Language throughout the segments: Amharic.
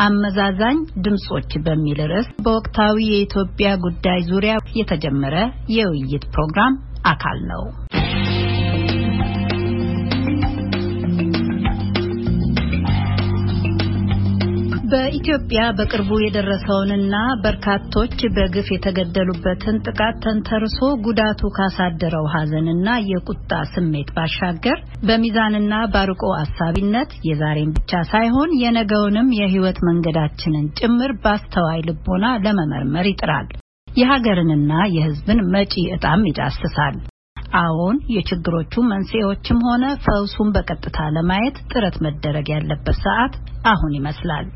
አመዛዛኝ ድምጾች በሚል ርዕስ በወቅታዊ የኢትዮጵያ ጉዳይ ዙሪያ የተጀመረ የውይይት ፕሮግራም አካል ነው። በኢትዮጵያ በቅርቡ የደረሰውንና በርካቶች በግፍ የተገደሉበትን ጥቃት ተንተርሶ ጉዳቱ ካሳደረው ሐዘንና የቁጣ ስሜት ባሻገር በሚዛንና ባርቆ አሳቢነት የዛሬን ብቻ ሳይሆን የነገውንም የሕይወት መንገዳችንን ጭምር በአስተዋይ ልቦና ለመመርመር ይጥራል። የሀገርንና የሕዝብን መጪ ዕጣም ይዳስሳል። አዎን የችግሮቹ መንስኤዎችም ሆነ ፈውሱን በቀጥታ ለማየት ጥረት መደረግ ያለበት ሰዓት አሁን ይመስላል።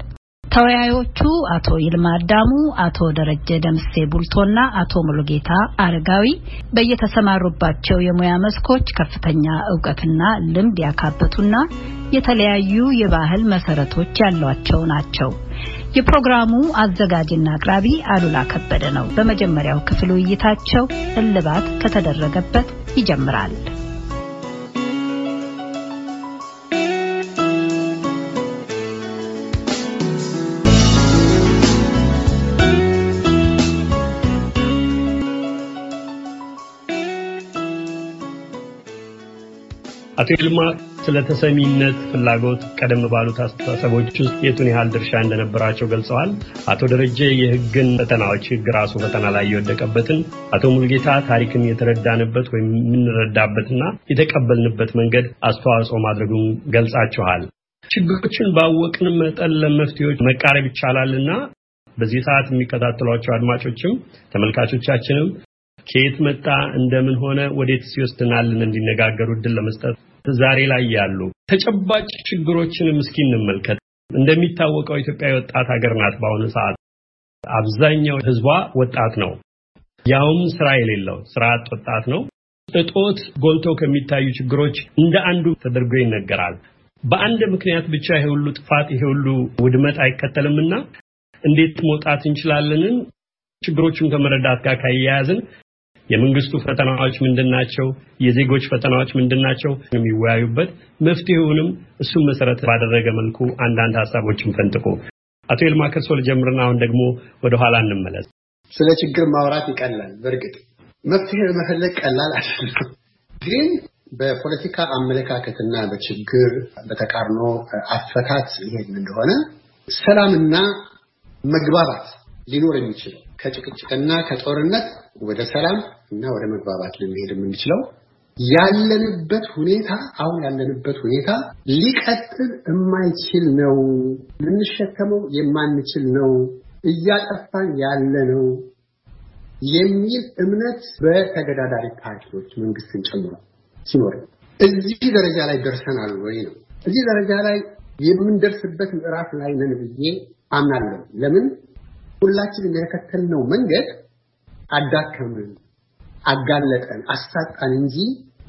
ተወያዮቹ አቶ ይልማ አዳሙ፣ አቶ ደረጀ ደምሴ ቡልቶና አቶ ሙሉጌታ አረጋዊ በየተሰማሩባቸው የሙያ መስኮች ከፍተኛ እውቀትና ልምድ ያካበቱና የተለያዩ የባህል መሰረቶች ያሏቸው ናቸው። የፕሮግራሙ አዘጋጅና አቅራቢ አሉላ ከበደ ነው። በመጀመሪያው ክፍል ውይይታቸው እልባት ከተደረገበት ይጀምራል። አቶ ይልማ ስለ ተሰሚነት ፍላጎት ቀደም ባሉት አስተሳሰቦች ውስጥ የቱን ያህል ድርሻ እንደነበራቸው ገልጸዋል። አቶ ደረጀ የሕግን ፈተናዎች ሕግ ራሱ ፈተና ላይ የወደቀበትን፣ አቶ ሙልጌታ ታሪክን የተረዳንበት ወይም የምንረዳበትና የተቀበልንበት መንገድ አስተዋጽኦ ማድረጉን ገልጻችኋል። ችግሮችን ባወቅን መጠን ለመፍትሄዎች መቃረብ ይቻላልና በዚህ ሰዓት የሚከታተሏቸው አድማጮችም ተመልካቾቻችንም ከየት መጣ እንደምን ሆነ ወዴት ሲወስድናልን እንዲነጋገሩ እድል ለመስጠት ዛሬ ላይ ያሉ ተጨባጭ ችግሮችንም እስኪ እንመልከት። እንደሚታወቀው ኢትዮጵያ የወጣት ሀገር ናት። በአሁኑ ሰዓት አብዛኛው ህዝቧ ወጣት ነው። ያውም ስራ የሌለው ስራ አጥ ወጣት ነው። እጦት ጎልተው ከሚታዩ ችግሮች እንደ አንዱ ተደርጎ ይነገራል። በአንድ ምክንያት ብቻ ይሄ ሁሉ ጥፋት ይሄ ሁሉ ውድመት አይከተልምና እንዴት መውጣት እንችላለንን ችግሮቹን ከመረዳት ጋር ካያያዝን የመንግስቱ ፈተናዎች ምንድናቸው? የዜጎች ፈተናዎች ምንድናቸው? የሚወያዩበት መፍትሄውንም እሱም መሰረት ባደረገ መልኩ አንዳንድ ሀሳቦችን ፈንጥቁ። አቶ ይልማ ከርሶ ልጀምርና አሁን ደግሞ ወደ ኋላ እንመለስ። ስለ ችግር ማውራት ይቀላል። በእርግጥ መፍትሄ መፈለግ ቀላል አይደለም። ግን በፖለቲካ አመለካከትና በችግር በተቃርኖ አፈታት ይሄድ እንደሆነ ሰላምና መግባባት ሊኖር የሚችለው ከጭቅጭቅና ከጦርነት ወደ ሰላም እና ወደ መግባባት ልንሄድ የምንችለው ያለንበት ሁኔታ አሁን ያለንበት ሁኔታ ሊቀጥል የማይችል ነው፣ ልንሸከመው የማንችል ነው፣ እያጠፋን ያለ ነው የሚል እምነት በተገዳዳሪ ፓርቲዎች መንግስትን ጨምሮ ሲኖር እዚህ ደረጃ ላይ ደርሰናል ወይ ነው። እዚህ ደረጃ ላይ የምንደርስበት ምዕራፍ ላይ ነን ብዬ አምናለሁ። ለምን ሁላችንም የተከተልነው መንገድ አዳከምን፣ አጋለጠን፣ አሳጣን እንጂ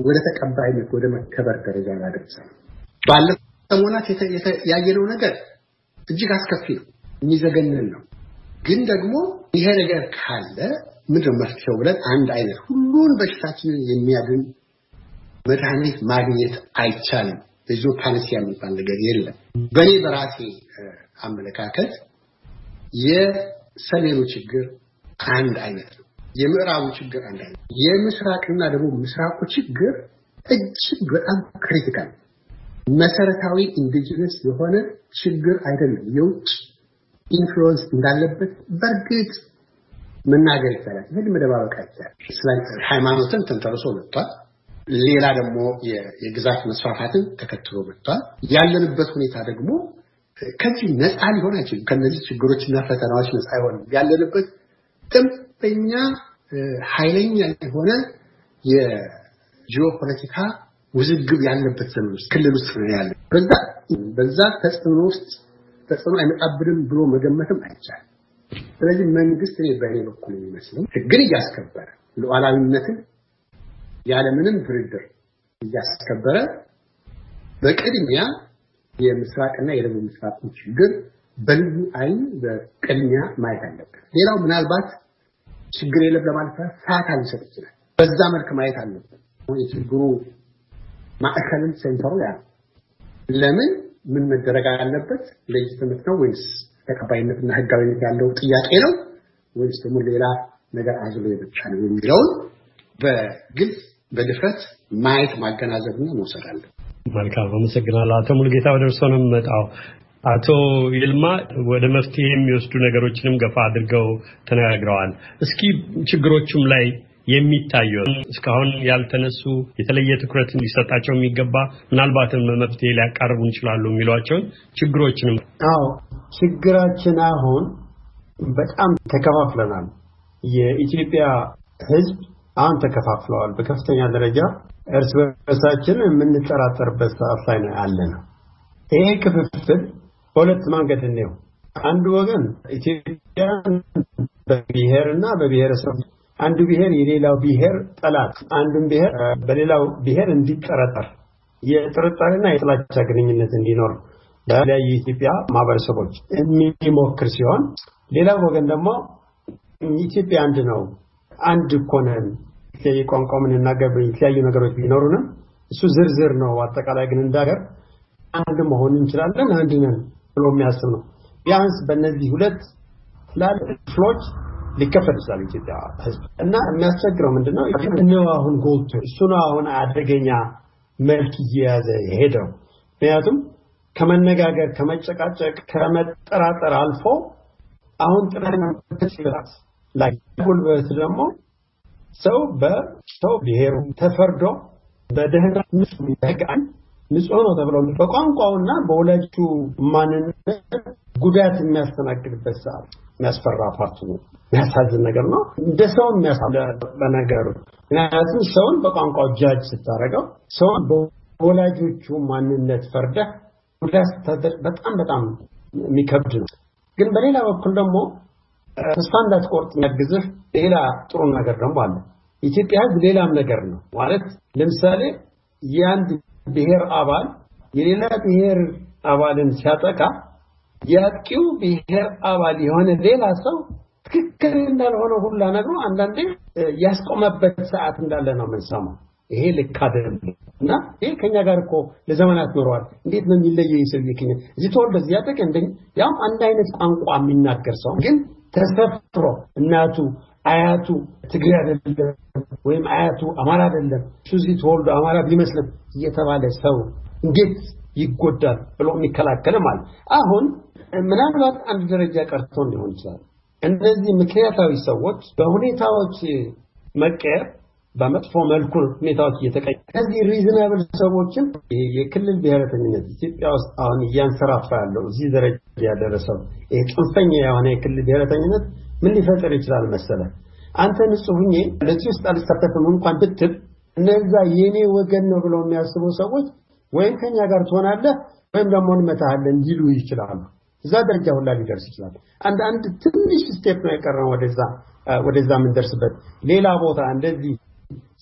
ወደ ተቀባይነት ወደ መከበር ደረጃ አላደረሰንም። ባለፉት ሰሞናት ያየነው ነገር እጅግ አስከፊ ነው፣ የሚዘገንን ነው። ግን ደግሞ ይሄ ነገር ካለ ምንድን መፍትሄው ብለን አንድ አይነት ሁሉን በሽታችንን የሚያድን መድኃኒት ማግኘት አይቻልም። ብዙ panacea የሚባል ነገር የለም። በእኔ በራሴ አመለካከት የሰሜኑ ችግር አንድ አይነት ነው። የምዕራቡ ችግር አንድ አይነት፣ የምስራቅና ደግሞ ምስራቁ ችግር እጅግ በጣም critical መሰረታዊ indigenous የሆነ ችግር አይደለም። የውጭ ኢንፍሉወንስ እንዳለበት በእርግጥ መናገር ይቻላል። ይህን መደባበቅ አይቻልም። ሃይማኖትን ተንተርሶ መጥቷል። ሌላ ደግሞ የግዛት መስፋፋትን ተከትሎ መጥቷል። ያለንበት ሁኔታ ደግሞ ከዚህ ነፃ ሊሆን አይችልም። ከነዚህ ችግሮችና ፈተናዎች ነፃ አይሆንም። ያለንበት ጥንበኛ ኃይለኛ የሆነ የጂኦፖለቲካ ውዝግብ ያለበት ዘመን ውስጥ ክልል ውስጥ ነው ያለ። በዛ በዛ ተጽዕኖ ውስጥ ተጽዕኖ አይመጣብንም ብሎ መገመትም አይቻልም። ስለዚህ መንግስት እኔ በእኔ በኩል የሚመስለኝ ህግን እያስከበረ ሉዓላዊነትን ያለምንም ድርድር እያስከበረ በቅድሚያ የምስራቅና የደቡብ ምስራቅ ችግር በልዩ አይን በቅድሚያ ማየት አለበት። ሌላው ምናልባት ችግር የለም ለማለት ሰዓት ሊሰጥ ይችላል። በዛ መልክ ማየት አለበት። የችግሩ ማዕከልን ሴንተሩ ያ ለምን ምን መደረግ አለበት ለይትምት ነው ወይስ ተቀባይነትና ህጋዊነት ያለው ጥያቄ ነው ወይስ ደግሞ ሌላ ነገር አዝሎ የብቻ ነው የሚለውን በግልጽ በድፍረት ማየት ማገናዘብና መውሰድ አለ። መልካም አመሰግናለሁ። አቶ ሙሉጌታ ወደ እርስዎ ነው የምመጣው። አቶ ይልማ ወደ መፍትሄ የሚወስዱ ነገሮችንም ገፋ አድርገው ተነጋግረዋል። እስኪ ችግሮቹም ላይ የሚታዩ እስካሁን ያልተነሱ የተለየ ትኩረት ሊሰጣቸው የሚገባ ምናልባትም መፍትሄ ሊያቃርቡ እንችላሉ የሚሏቸውን ችግሮችንም አዎ ችግራችን አሁን በጣም ተከፋፍለናል። የኢትዮጵያ ሕዝብ አሁን ተከፋፍለዋል። በከፍተኛ ደረጃ እርስ በርሳችን የምንጠራጠርበት ሰዓት ላይ ነው ያለ ነው። ይሄ ክፍፍል በሁለት መንገድ እንየው። አንዱ ወገን ኢትዮጵያን በብሔርና በብሔረሰብ አንዱ ብሔር የሌላው ብሔር ጠላት፣ አንዱን ብሔር በሌላው ብሔር እንዲጠረጠር የጥርጣሬና የጥላቻ ግንኙነት እንዲኖር በተለያዩ የኢትዮጵያ ማህበረሰቦች የሚሞክር ሲሆን ሌላው ወገን ደግሞ ኢትዮጵያ አንድ ነው፣ አንድ እኮ ነን፣ የተለያየ ቋንቋ የምንናገር የተለያዩ ነገሮች ቢኖሩንም እሱ ዝርዝር ነው። አጠቃላይ ግን እንዳገር አንድ መሆን እንችላለን፣ አንድ ነን ብሎ የሚያስብ ነው። ቢያንስ በእነዚህ ሁለት ትላልቅ ክፍሎች ሊከፈል ይችላል ኢትዮጵያ ሕዝብ እና የሚያስቸግረው ምንድነው ነው አሁን ጎልቶ እሱ ነው አሁን አደገኛ መልክ እየያዘ ሄደው ምክንያቱም ከመነጋገር ከመጨቃጨቅ ከመጠራጠር አልፎ አሁን ጥረት ላይ ጉልበት ደግሞ ሰው በሰው ብሔሩ ተፈርዶ በደህና ንጹህ ነው ተብሎ በቋንቋውና በወላጁ ማንነት ጉዳት የሚያስተናግድበት ሰዓት የሚያስፈራ ፓርቱ ነው። የሚያሳዝን ነገር ነው። እንደ ሰው የሚያሳ በነገሩ ምክንያቱም ሰውን በቋንቋው ጃጅ ስታደርገው ሰውን በወላጆቹ ማንነት ፈርደህ ጉዳት በጣም በጣም የሚከብድ ነው። ግን በሌላ በኩል ደግሞ ተስፋ እንዳትቆርጥ የሚያግዝህ ሌላ ጥሩ ነገር ደግሞ አለ። ኢትዮጵያ ሕዝብ ሌላም ነገር ነው ማለት ለምሳሌ የአንድ ብሔር አባል የሌላ ብሔር አባልን ሲያጠቃ የአጥቂው ብሔር አባል የሆነ ሌላ ሰው ትክክል እንዳልሆነ ሁላ ነግሮ አንዳንዴ ያስቆመበት ሰዓት እንዳለ ነው የምንሰማው። ይሄ ልክ አይደለም እና ይሄ ከኛ ጋር እኮ ለዘመናት ኖረዋል። እንዴት ነው የሚለየው? የሰውዬ ከኛ እዚህ ተወልደ እዚህ ያደገ እንደ ያም አንድ አይነት ቋንቋ የሚናገር ሰው ግን ተሰፍሮ እናቱ አያቱ ትግሬ አይደለም ወይም አያቱ አማራ አይደለም እዚህ ተወልዶ አማራ ቢመስልም እየተባለ ሰው እንዴት ይጎዳል ብሎ የሚከላከልም አለ። አሁን ምናልባት አንድ ደረጃ ቀርቶ ሊሆን ይችላል። እነዚህ ምክንያታዊ ሰዎች በሁኔታዎች መቀየር በመጥፎ መልኩ ሁኔታዎች እየተቀየሩ እነዚህ ሪዝናብል ሰዎችን የክልል ብሔረተኝነት ኢትዮጵያ ውስጥ አሁን እያንሰራፋ ያለው እዚህ ደረጃ ያደረሰው ይሄ ጽንፈኛ የሆነ የክልል ብሔረተኝነት ምን ሊፈጥር ይችላል መሰለ? አንተ ንጹህ ሁኜ ለዚህ ውስጥ አልሳተፍም እንኳን ብትል እነዛ የኔ ወገን ነው ብለው የሚያስቡ ሰዎች ወይም ከኛ ጋር ትሆናለህ ወይም ደግሞ እንመታሃለን ሊሉ ይችላሉ። እዛ ደረጃ ሁላ ሊደርስ ይችላል። አንድ አንድ ትንሽ step ነው የቀረው ወደዛ ወደዛ የምንደርስበት ሌላ ቦታ እንደዚህ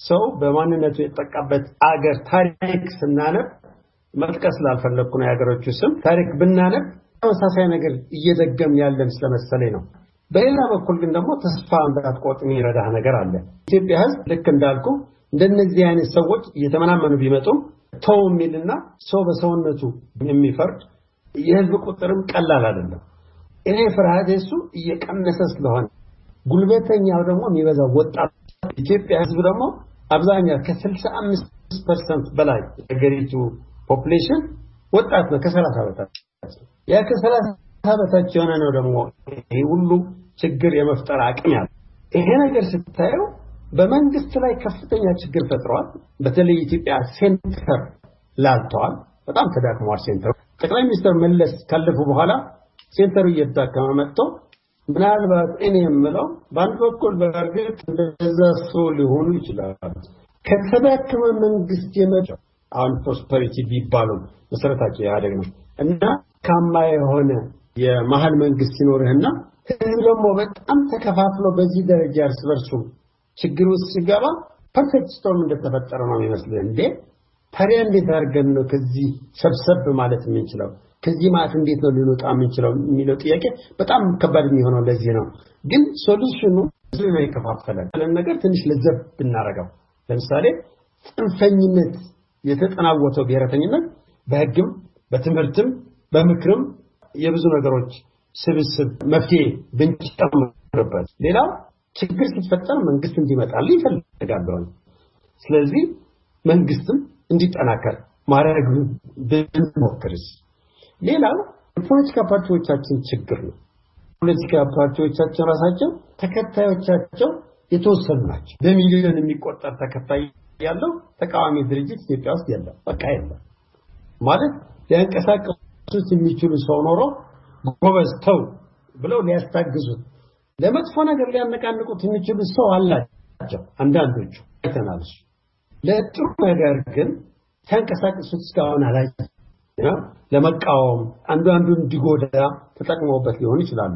ሰው በማንነቱ የተጠቃበት አገር ታሪክ ስናነብ መጥቀስ ስላልፈለግኩ ነው የሀገሮቹ ስም ታሪክ ብናነብ ተመሳሳይ ነገር እየደገም ያለን ስለመሰለኝ ነው። በሌላ በኩል ግን ደግሞ ተስፋ እንዳትቆርጥ የሚረዳህ ነገር አለ። ኢትዮጵያ ሕዝብ ልክ እንዳልኩ እንደነዚህ አይነት ሰዎች እየተመናመኑ ቢመጡም ተው የሚልና ሰው በሰውነቱ የሚፈርድ የህዝብ ቁጥርም ቀላል አይደለም። እኔ ፍርሃት እሱ እየቀነሰ ስለሆነ ጉልበተኛው ደግሞ የሚበዛው ወጣት ኢትዮጵያ ህዝብ ደግሞ አብዛኛው ከ65 percent በላይ የሀገሪቱ population ወጣት ነው። ከ30 በታች ያ ከ30 በታች የሆነ ነው ደግሞ ይሄ ሁሉ ችግር የመፍጠር አቅም ያለው ይሄ ነገር ስታየው በመንግስት ላይ ከፍተኛ ችግር ፈጥረዋል። በተለይ የኢትዮጵያ center ላልቷል። በጣም ተዳክሟል center ኡ። ጠቅላይ ሚኒስትር መለስ ካለፉ በኋላ center ኡ እየተዳከመ መጥቶ ምናልባት እኔ የምለው በአንድ በኩል በእርግጥ እንደዛ ሰው ሊሆኑ ይችላሉ። ከተዳከመ መንግስት የመጣው አሁን ፕሮስፐሪቲ ቢባሉ መሰረታቸው ኢህአዴግ ነው እና ደካማ የሆነ የመሀል መንግስት ሲኖርህና ህዝብ ደግሞ በጣም ተከፋፍሎ በዚህ ደረጃ እርስ በርሱ ችግር ውስጥ ሲገባ perfect storm እንደተፈጠረ ነው የሚመስልህ። እንዴ ታዲያ እንዴት አድርገን ነው ከዚህ ሰብሰብ ማለት የምንችለው? ከዚህ ማለት እንዴት ነው ልንወጣ የምንችለው የሚለው ጥያቄ በጣም ከባድ የሚሆነው ለዚህ ነው። ግን ሶሉሽኑ ህዝብ ነው የከፋፈለ ያለን ነገር ትንሽ ለዘብ ብናረገው፣ ለምሳሌ ጽንፈኝነት የተጠናወተው ብሔረተኝነት በህግም በትምህርትም በምክርም የብዙ ነገሮች ስብስብ መፍትሄ ብንጨምርበት፣ ሌላው ችግር ሲፈጠር መንግስት እንዲመጣል ይፈልጋለሁ። ስለዚህ መንግስትም እንዲጠናከር ማድረግ ብንሞክርስ? ሌላው የፖለቲካ ፓርቲዎቻችን ችግር ነው። ፖለቲካ ፓርቲዎቻችን ራሳቸው ተከታዮቻቸው የተወሰኑ ናቸው። በሚሊዮን የሚቆጠር ተከታይ ያለው ተቃዋሚ ድርጅት ኢትዮጵያ ውስጥ የለም። በቃ የለም ማለት ሊያንቀሳቀሱት የሚችሉ ሰው ኖሮ ጎበዝ ተው ብለው ሊያስታግዙት ለመጥፎ ነገር ሊያነቃንቁት የሚችሉ ሰው አላቸው። አንዳንዶቹ አይተናል። ለጥሩ ነገር ግን ሲያንቀሳቅሱት እስካሁን አላይ ለመቃወም አንዱ አንዱን እንዲጎዳ ተጠቅመውበት ሊሆን ይችላሉ።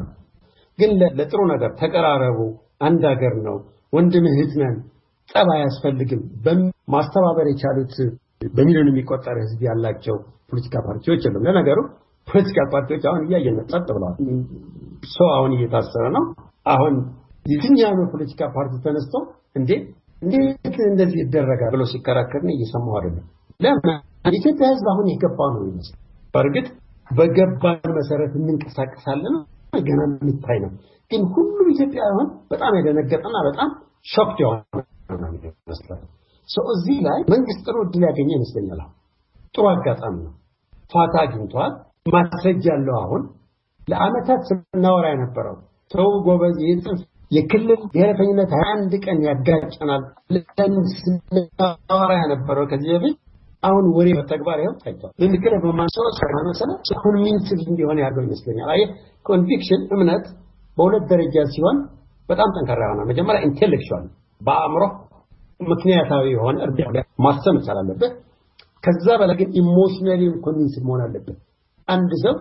ግን ለጥሩ ነገር ተቀራረቡ፣ አንድ ሀገር ነው፣ ወንድም እህት ነን፣ ጠብ አያስፈልግም ማስተባበር የቻሉት በሚሊዮን የሚቆጠር ህዝብ ያላቸው ፖለቲካ ፓርቲዎች የለም። ለነገሩ ፖለቲካ ፓርቲዎች አሁን እያየን ጸጥ ብለዋል። ሰው አሁን እየታሰረ ነው። አሁን የትኛው ፖለቲካ ፓርቲ ተነስቶ እንዴ እንዴት እንደዚህ ይደረጋል ብሎ ሲከራከርን እየሰማሁ አይደለም። ለምን ኢትዮጵያ ህዝብ አሁን የገባ ነው ይመስል በእርግጥ በገባን መሰረት እንንቀሳቀሳለን ገና የሚታይ ነው። ግን ሁሉም ኢትዮጵያውያን በጣም የደነገጠና በጣም ሾክድ የሆነ እዚህ ላይ መንግስት ጥሩ እድል ያገኘ ይመስለኛል። ጥሩ አጋጣሚ ነው። ፋታ አግኝቷል። ማስረጃ ያለው አሁን ለአመታት ስናወራ የነበረው ሰው ጎበዝ ይህ ጽንፍ የክልል ብሔረተኝነት አንድ ቀን ያጋጨናል ስናወራ የነበረው ከዚህ በፊት አሁን ወሬ በተግባር ይኸው ታይቷል። ምክር በማንሰው ሰራ መሰለ convinced እንዲሆን ያለው ይመስለኛል። አየህ conviction እምነት በሁለት ደረጃ ሲሆን በጣም ጠንካራ ይሆናል። መጀመሪያ intellectual በአእምሮ ምክንያታዊ የሆነ እርዳታ ማሰብ መቻል አለበት። ከዛ በላይ ግን emotionally convince መሆን አለበት። አንድ ሰው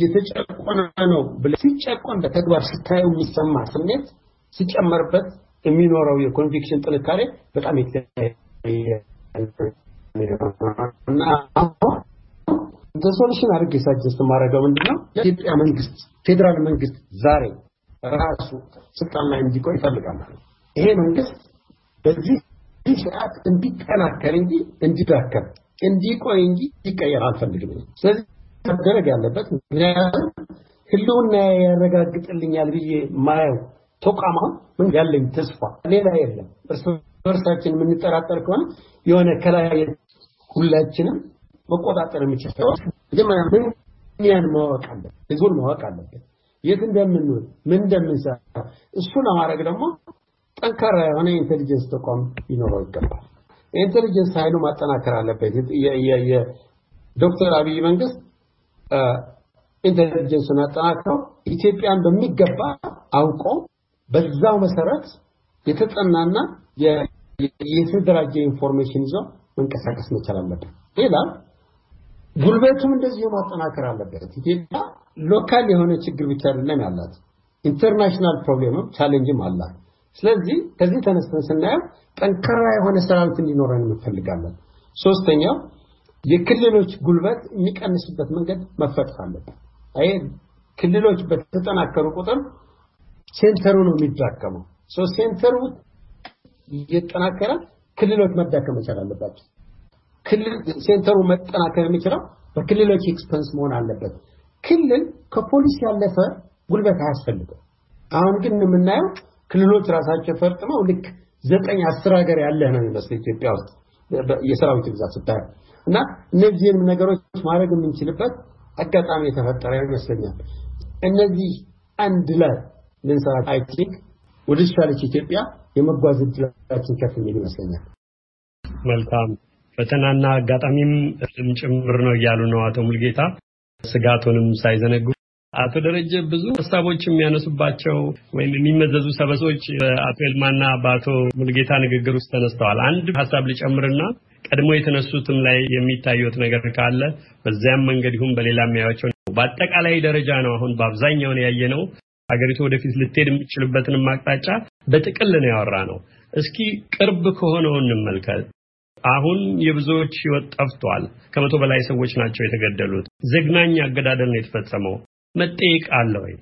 የተጨቆነ ነው ብለህ ሲጨቆን በተግባር ስታየው የሚሰማ ስሜት ሲጨመርበት የሚኖረው የ conviction ጥንካሬ በጣም የተለያየ እና solution አድርጌ suggest የማደርገው ምንድነው የኢትዮጵያ መንግስት ፌዴራል መንግስት ዛሬ ራሱ ስልጣን ላይ እንዲቆይ ይፈልጋል። ይሄ መንግስት በዚህ ስርዓት እንዲጠናከር እንጂ እንዲዳከም እንዲቆይ እንጂ እንዲቀየር አልፈልግም። ስለዚህ መደረግ ያለበት ምክንያቱም ህልውና ያረጋግጥልኛል ብዬ ማየው ተቋም አሁን ያለኝ ተስፋ ሌላ የለም። እርስ በርሳችን የምንጠራጠር ከሆነ የሆነ ከላይ ሁላችንም መቆጣጠር የሚችል መጀመሪያ ምን ማወቅ አለበት፣ ህዝቡን ማወቅ አለበት፣ የት እንደምንውል ምን እንደምንሰራ። እሱ ለማድረግ ደግሞ ጠንካራ የሆነ የ intelligence ተቋም ሊኖረው ይገባል። የ intelligence ኃይሉ ማጠናከር አለበት። የዶክተር አብይ መንግስት intelligence ን አጠናክረው ኢትዮጵያን በሚገባ አውቆ በዛው መሰረት የተጠናና የተደራጀ information ይዞ መንቀሳቀስ መቻል አለበት። ሌላ ጉልበቱም እንደዚሁ ማጠናከር አለበት። ኢትዮጵያ local የሆነ ችግር ብቻ አይደለም ያላት፣ international problem ም challenge ም አላት። ስለዚህ ከዚህ ተነስተን ስናየው ጠንካራ የሆነ ሰራዊት እንዲኖረን እንፈልጋለን። ሶስተኛው የክልሎች ጉልበት የሚቀንስበት መንገድ መፈጠር አለበት። አይ ክልሎች በተጠናከሩ ቁጥር center ኡ ነው የሚዳከመው። so center ኡ እየተጠናከረ ክልሎች መዳከም መቻል አለባቸው። ክልል center ኡ መጠናከር የሚችለው በክልሎች expense መሆን አለበት። ክልል ከፖሊስ ያለፈ ጉልበት አያስፈልገው። አሁን ግን የምናየው ክልሎች ራሳቸው ፈርጥመው ልክ ዘጠኝ አስር ሀገር ያለ ነው የሚመስለው ኢትዮጵያ ውስጥ የሰራዊት ብዛት ስታየው እና እነዚህንም ነገሮች ማድረግ የምንችልበት አጋጣሚ የተፈጠረ ይመስለኛል። እነዚህ አንድ ላይ ልንሰራ I think ወደ ተሻለች ኢትዮጵያ የመጓዝ እድላችን ከፍ የሚል ይመስለኛል። መልካም ፈተናና አጋጣሚም ጭምር ነው እያሉ ነው አቶ ሙልጌታ ስጋቱንም ሳይዘነጉ። አቶ ደረጀ ብዙ ሀሳቦች የሚያነሱባቸው ወይም የሚመዘዙ ሰበዞች በአቶ ኤልማና በአቶ ሙልጌታ ንግግር ውስጥ ተነስተዋል። አንድ ሀሳብ ልጨምርና ቀድሞ የተነሱትም ላይ የሚታዩት ነገር ካለ በዚያም መንገድ ይሁን በሌላ የሚያዩቸው በአጠቃላይ ደረጃ ነው። አሁን በአብዛኛውን ያየነው ሀገሪቱ ወደፊት ልትሄድ የምትችልበትንም አቅጣጫ በጥቅል ነው ያወራ ነው። እስኪ ቅርብ ከሆነው እንመልከት። አሁን የብዙዎች ሕይወት ጠፍቷል። ከመቶ በላይ ሰዎች ናቸው የተገደሉት። ዘግናኝ አገዳደል ነው የተፈጸመው። መጠየቅ አለ ወይ?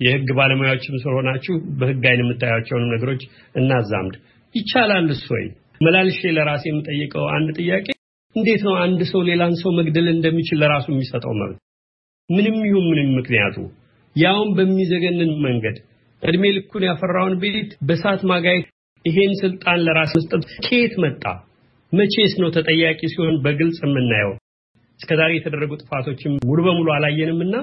የህግ ባለሙያዎችም ስለሆናችሁ በህግ አይን የምታያቸውን ነገሮች እናዛምድ። ይቻላል እሱ ወይ? መላልሼ ለራሴ የምጠይቀው አንድ ጥያቄ እንዴት ነው አንድ ሰው ሌላን ሰው መግደል እንደሚችል ለራሱ የሚሰጠው መብት ምንም ይሁን ምንም ምክንያቱ ያውን በሚዘገንን መንገድ እድሜ ልኩን ያፈራውን ቤት በሳት ማጋየት ይሄን ስልጣን ለራስ መስጠት ከየት መጣ? መቼስ ነው ተጠያቂ ሲሆን በግልጽ የምናየው? እስከዛሬ የተደረጉ ጥፋቶችም ሙሉ በሙሉ አላየንምና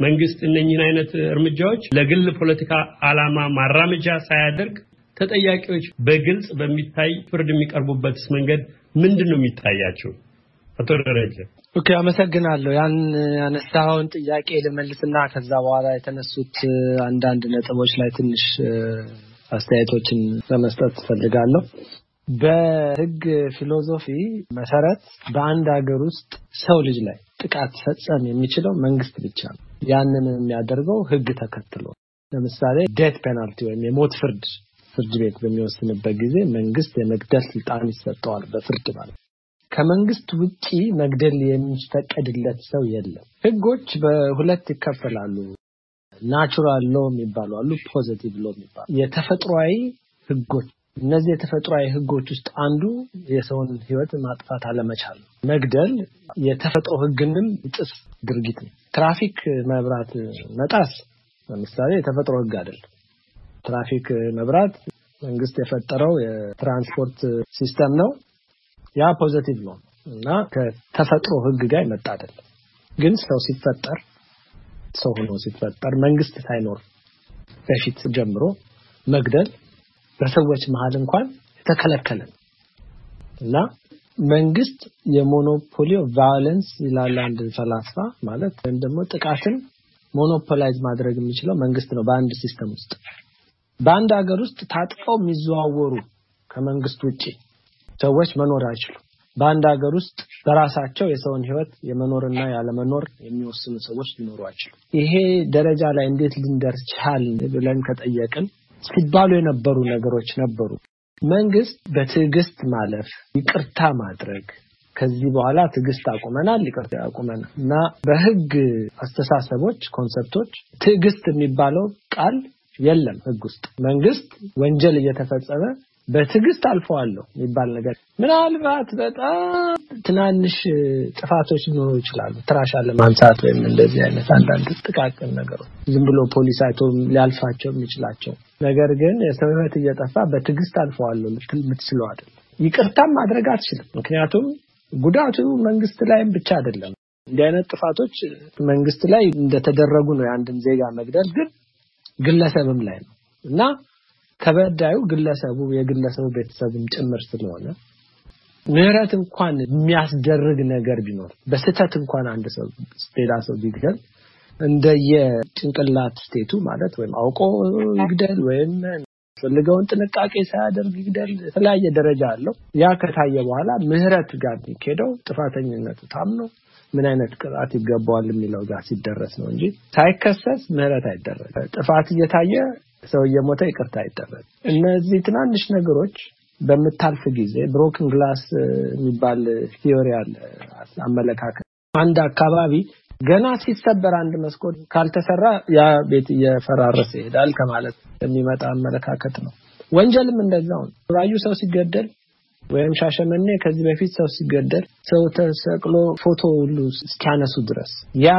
መንግስት እነኚህን አይነት እርምጃዎች ለግል ፖለቲካ ዓላማ ማራመጃ ሳያደርግ ተጠያቂዎች በግልጽ በሚታይ ፍርድ የሚቀርቡበትስ መንገድ ምንድን ነው የሚታየዎት? አቶ ደረጀ okay፣ አመሰግናለሁ። ያን ያነሳኸውን ጥያቄ ልመልስና ከዛ በኋላ የተነሱት አንዳንድ ነጥቦች ላይ ትንሽ አስተያየቶችን ለመስጠት እፈልጋለሁ። በህግ philosophy መሰረት በአንድ ሀገር ውስጥ ሰው ልጅ ላይ ጥቃት መፈጸም የሚችለው መንግስት ብቻ ነው። ያንን የሚያደርገው ህግ ተከትሎ ለምሳሌ death penalty ወይም የሞት ፍርድ ፍርድ ቤት በሚወስንበት ጊዜ መንግስት የመግደል ስልጣን ይሰጠዋል በፍርድ ማለት ከመንግስት ውጪ መግደል የሚፈቀድለት ሰው የለም። ህጎች በሁለት ይከፈላሉ። natural law የሚባሉ አሉ፣ positive law የሚባሉ የተፈጥሯዊ ህጎች። እነዚህ የተፈጥሯዊ ህጎች ውስጥ አንዱ የሰውን ህይወት ማጥፋት አለመቻል ነው። መግደል የተፈጥሮ ህግንም ጥስ ድርጊት ነው። ትራፊክ መብራት መጣስ ለምሳሌ የተፈጥሮ ህግ አይደለም። ትራፊክ መብራት መንግስት የፈጠረው የትራንስፖርት system ነው። ያ positive ነው እና ከተፈጥሮ ህግ ጋር ይመጣ አይደለም። ግን ሰው ሲፈጠር ሰው ሆኖ ሲፈጠር መንግስት ሳይኖር በፊት ጀምሮ መግደል በሰዎች መሀል እንኳን የተከለከለ እና መንግስት የ monopoly violence ይላል አንድ ፈላስፋ ማለት ወይም ደግሞ ጥቃትን monopolize ማድረግ የሚችለው መንግስት ነው በአንድ system ውስጥ በአንድ ሀገር ውስጥ ታጥቀው የሚዘዋወሩ ከመንግስት ውጪ ሰዎች መኖር አይችሉም። በአንድ ሀገር ውስጥ በራሳቸው የሰውን ህይወት የመኖርና ያለመኖር የሚወስኑ ሰዎች ሊኖሩ አይችሉም። ይሄ ደረጃ ላይ እንዴት ልንደርስ ቻል ብለን ከጠየቅን ሲባሉ የነበሩ ነገሮች ነበሩ። መንግስት በትዕግስት ማለፍ፣ ይቅርታ ማድረግ ከዚህ በኋላ ትዕግስት አቁመናል፣ ይቅርታ አቁመናል እና በህግ አስተሳሰቦች፣ ኮንሰፕቶች ትዕግስት የሚባለው ቃል የለም ህግ ውስጥ መንግስት ወንጀል እየተፈጸመ በትዕግስት አልፈዋለሁ የሚባል ነገር ምናልባት በጣም ትናንሽ ጥፋቶች ሊኖሩ ይችላሉ። ትራሻ ለማንሳት ወይም እንደዚህ አይነት አንዳንድ ጥቃቅን ነገሮች ዝም ብሎ ፖሊስ አይቶ ሊያልፋቸው የሚችላቸው ነገር ግን የሰው ህይወት እየጠፋ በትዕግስት አልፈዋለሁ ልትል የምትችለው አይደለም። ይቅርታም ማድረግ አትችልም። ምክንያቱም ጉዳቱ መንግስት ላይም ብቻ አይደለም። እንዲህ አይነት ጥፋቶች መንግስት ላይ እንደተደረጉ ነው የአንድን ዜጋ መግደል፣ ግን ግለሰብም ላይ ነው እና ተበዳዩ ግለሰቡ የግለሰቡ ቤተሰብም ጭምር ስለሆነ ምህረት እንኳን የሚያስደርግ ነገር ቢኖር በስህተት እንኳን አንድ ሰው ሌላ ሰው ቢገል እንደየ ጭንቅላት ስቴቱ ማለት ወይም አውቆ ይግደል ወይም ፈልገውን ጥንቃቄ ሳያደርግ ይግደል፣ የተለያየ ደረጃ አለው። ያ ከታየ በኋላ ምህረት ጋር የሚኬደው ጥፋተኝነቱ ታምኖ ምን አይነት ቅጣት ይገባዋል የሚለው ጋር ሲደረስ ነው እንጂ ሳይከሰስ ምህረት አይደረግ። ጥፋት እየታየ ሰው እየሞተ ይቅርታ አይደረግ። እነዚህ ትናንሽ ነገሮች በምታልፍ ጊዜ ብሮክን ግላስ የሚባል ቲዮሪ አለ አመለካከት። አንድ አካባቢ ገና ሲሰበር አንድ መስኮት ካልተሰራ ያ ቤት እየፈራረሰ ይሄዳል ከማለት የሚመጣ አመለካከት ነው። ወንጀልም እንደዛው ነው። ራዩ ሰው ሲገደል ወይም ሻሸመኔ ከዚህ በፊት ሰው ሲገደል ሰው ተሰቅሎ ፎቶ ሁሉ እስኪያነሱ ድረስ ያ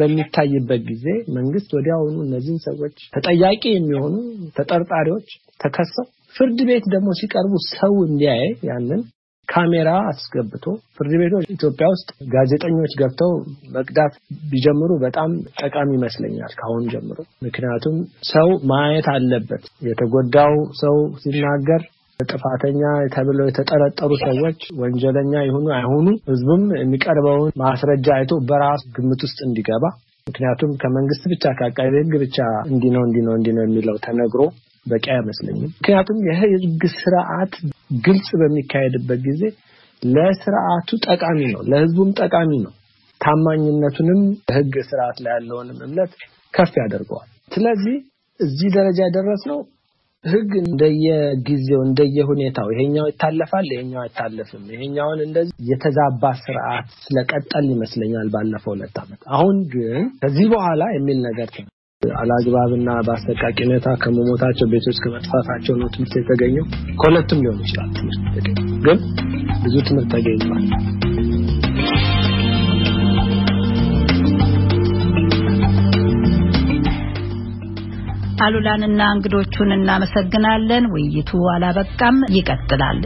በሚታይበት ጊዜ መንግስት ወዲያውኑ እነዚህን ሰዎች ተጠያቂ የሚሆኑ ተጠርጣሪዎች ተከሰው ፍርድ ቤት ደግሞ ሲቀርቡ ሰው እንዲያይ ያንን ካሜራ አስገብቶ ፍርድ ቤቶች ኢትዮጵያ ውስጥ ጋዜጠኞች ገብተው መቅዳት ቢጀምሩ በጣም ጠቃሚ ይመስለኛል ከአሁን ጀምሮ። ምክንያቱም ሰው ማየት አለበት። የተጎዳው ሰው ሲናገር ጥፋተኛ ተብለው የተጠረጠሩ ሰዎች ወንጀለኛ ይሁኑ አይሁኑ ህዝቡም የሚቀርበውን ማስረጃ አይቶ በራሱ ግምት ውስጥ እንዲገባ ምክንያቱም ከመንግስት ብቻ ከአቃቤ ህግ ብቻ እንዲህ ነው እንዲህ የሚለው ተነግሮ በቂ አይመስለኝም። ምክንያቱም የህግ ስርዓት ግልጽ በሚካሄድበት ጊዜ ለስርዓቱ ጠቃሚ ነው፣ ለህዝቡም ጠቃሚ ነው። ታማኝነቱንም ህግ ስርዓት ላይ ያለውንም እምነት ከፍ ያደርገዋል። ስለዚህ እዚህ ደረጃ የደረስነው ህግ እንደየጊዜው እንደየሁኔታው ይሄኛው ይታለፋል፣ ይሄኛው አይታለፍም፣ ይሄኛውን እንደዚህ የተዛባ ስርዓት ስለቀጠል ይመስለኛል ባለፈው ሁለት ዓመት። አሁን ግን ከዚህ በኋላ የሚል ነገር አላግባብና በአሰቃቂ ሁኔታ ከመሞታቸው ቤቶች ከመጥፋታቸው ነው ትምህርት የተገኘው። ከሁለቱም ሊሆን ይችላል ትምህርት ግን ብዙ ትምህርት ተገኝቷል። አሉላንና እንግዶቹን እናመሰግናለን። ውይይቱ አላበቃም፣ ይቀጥላል።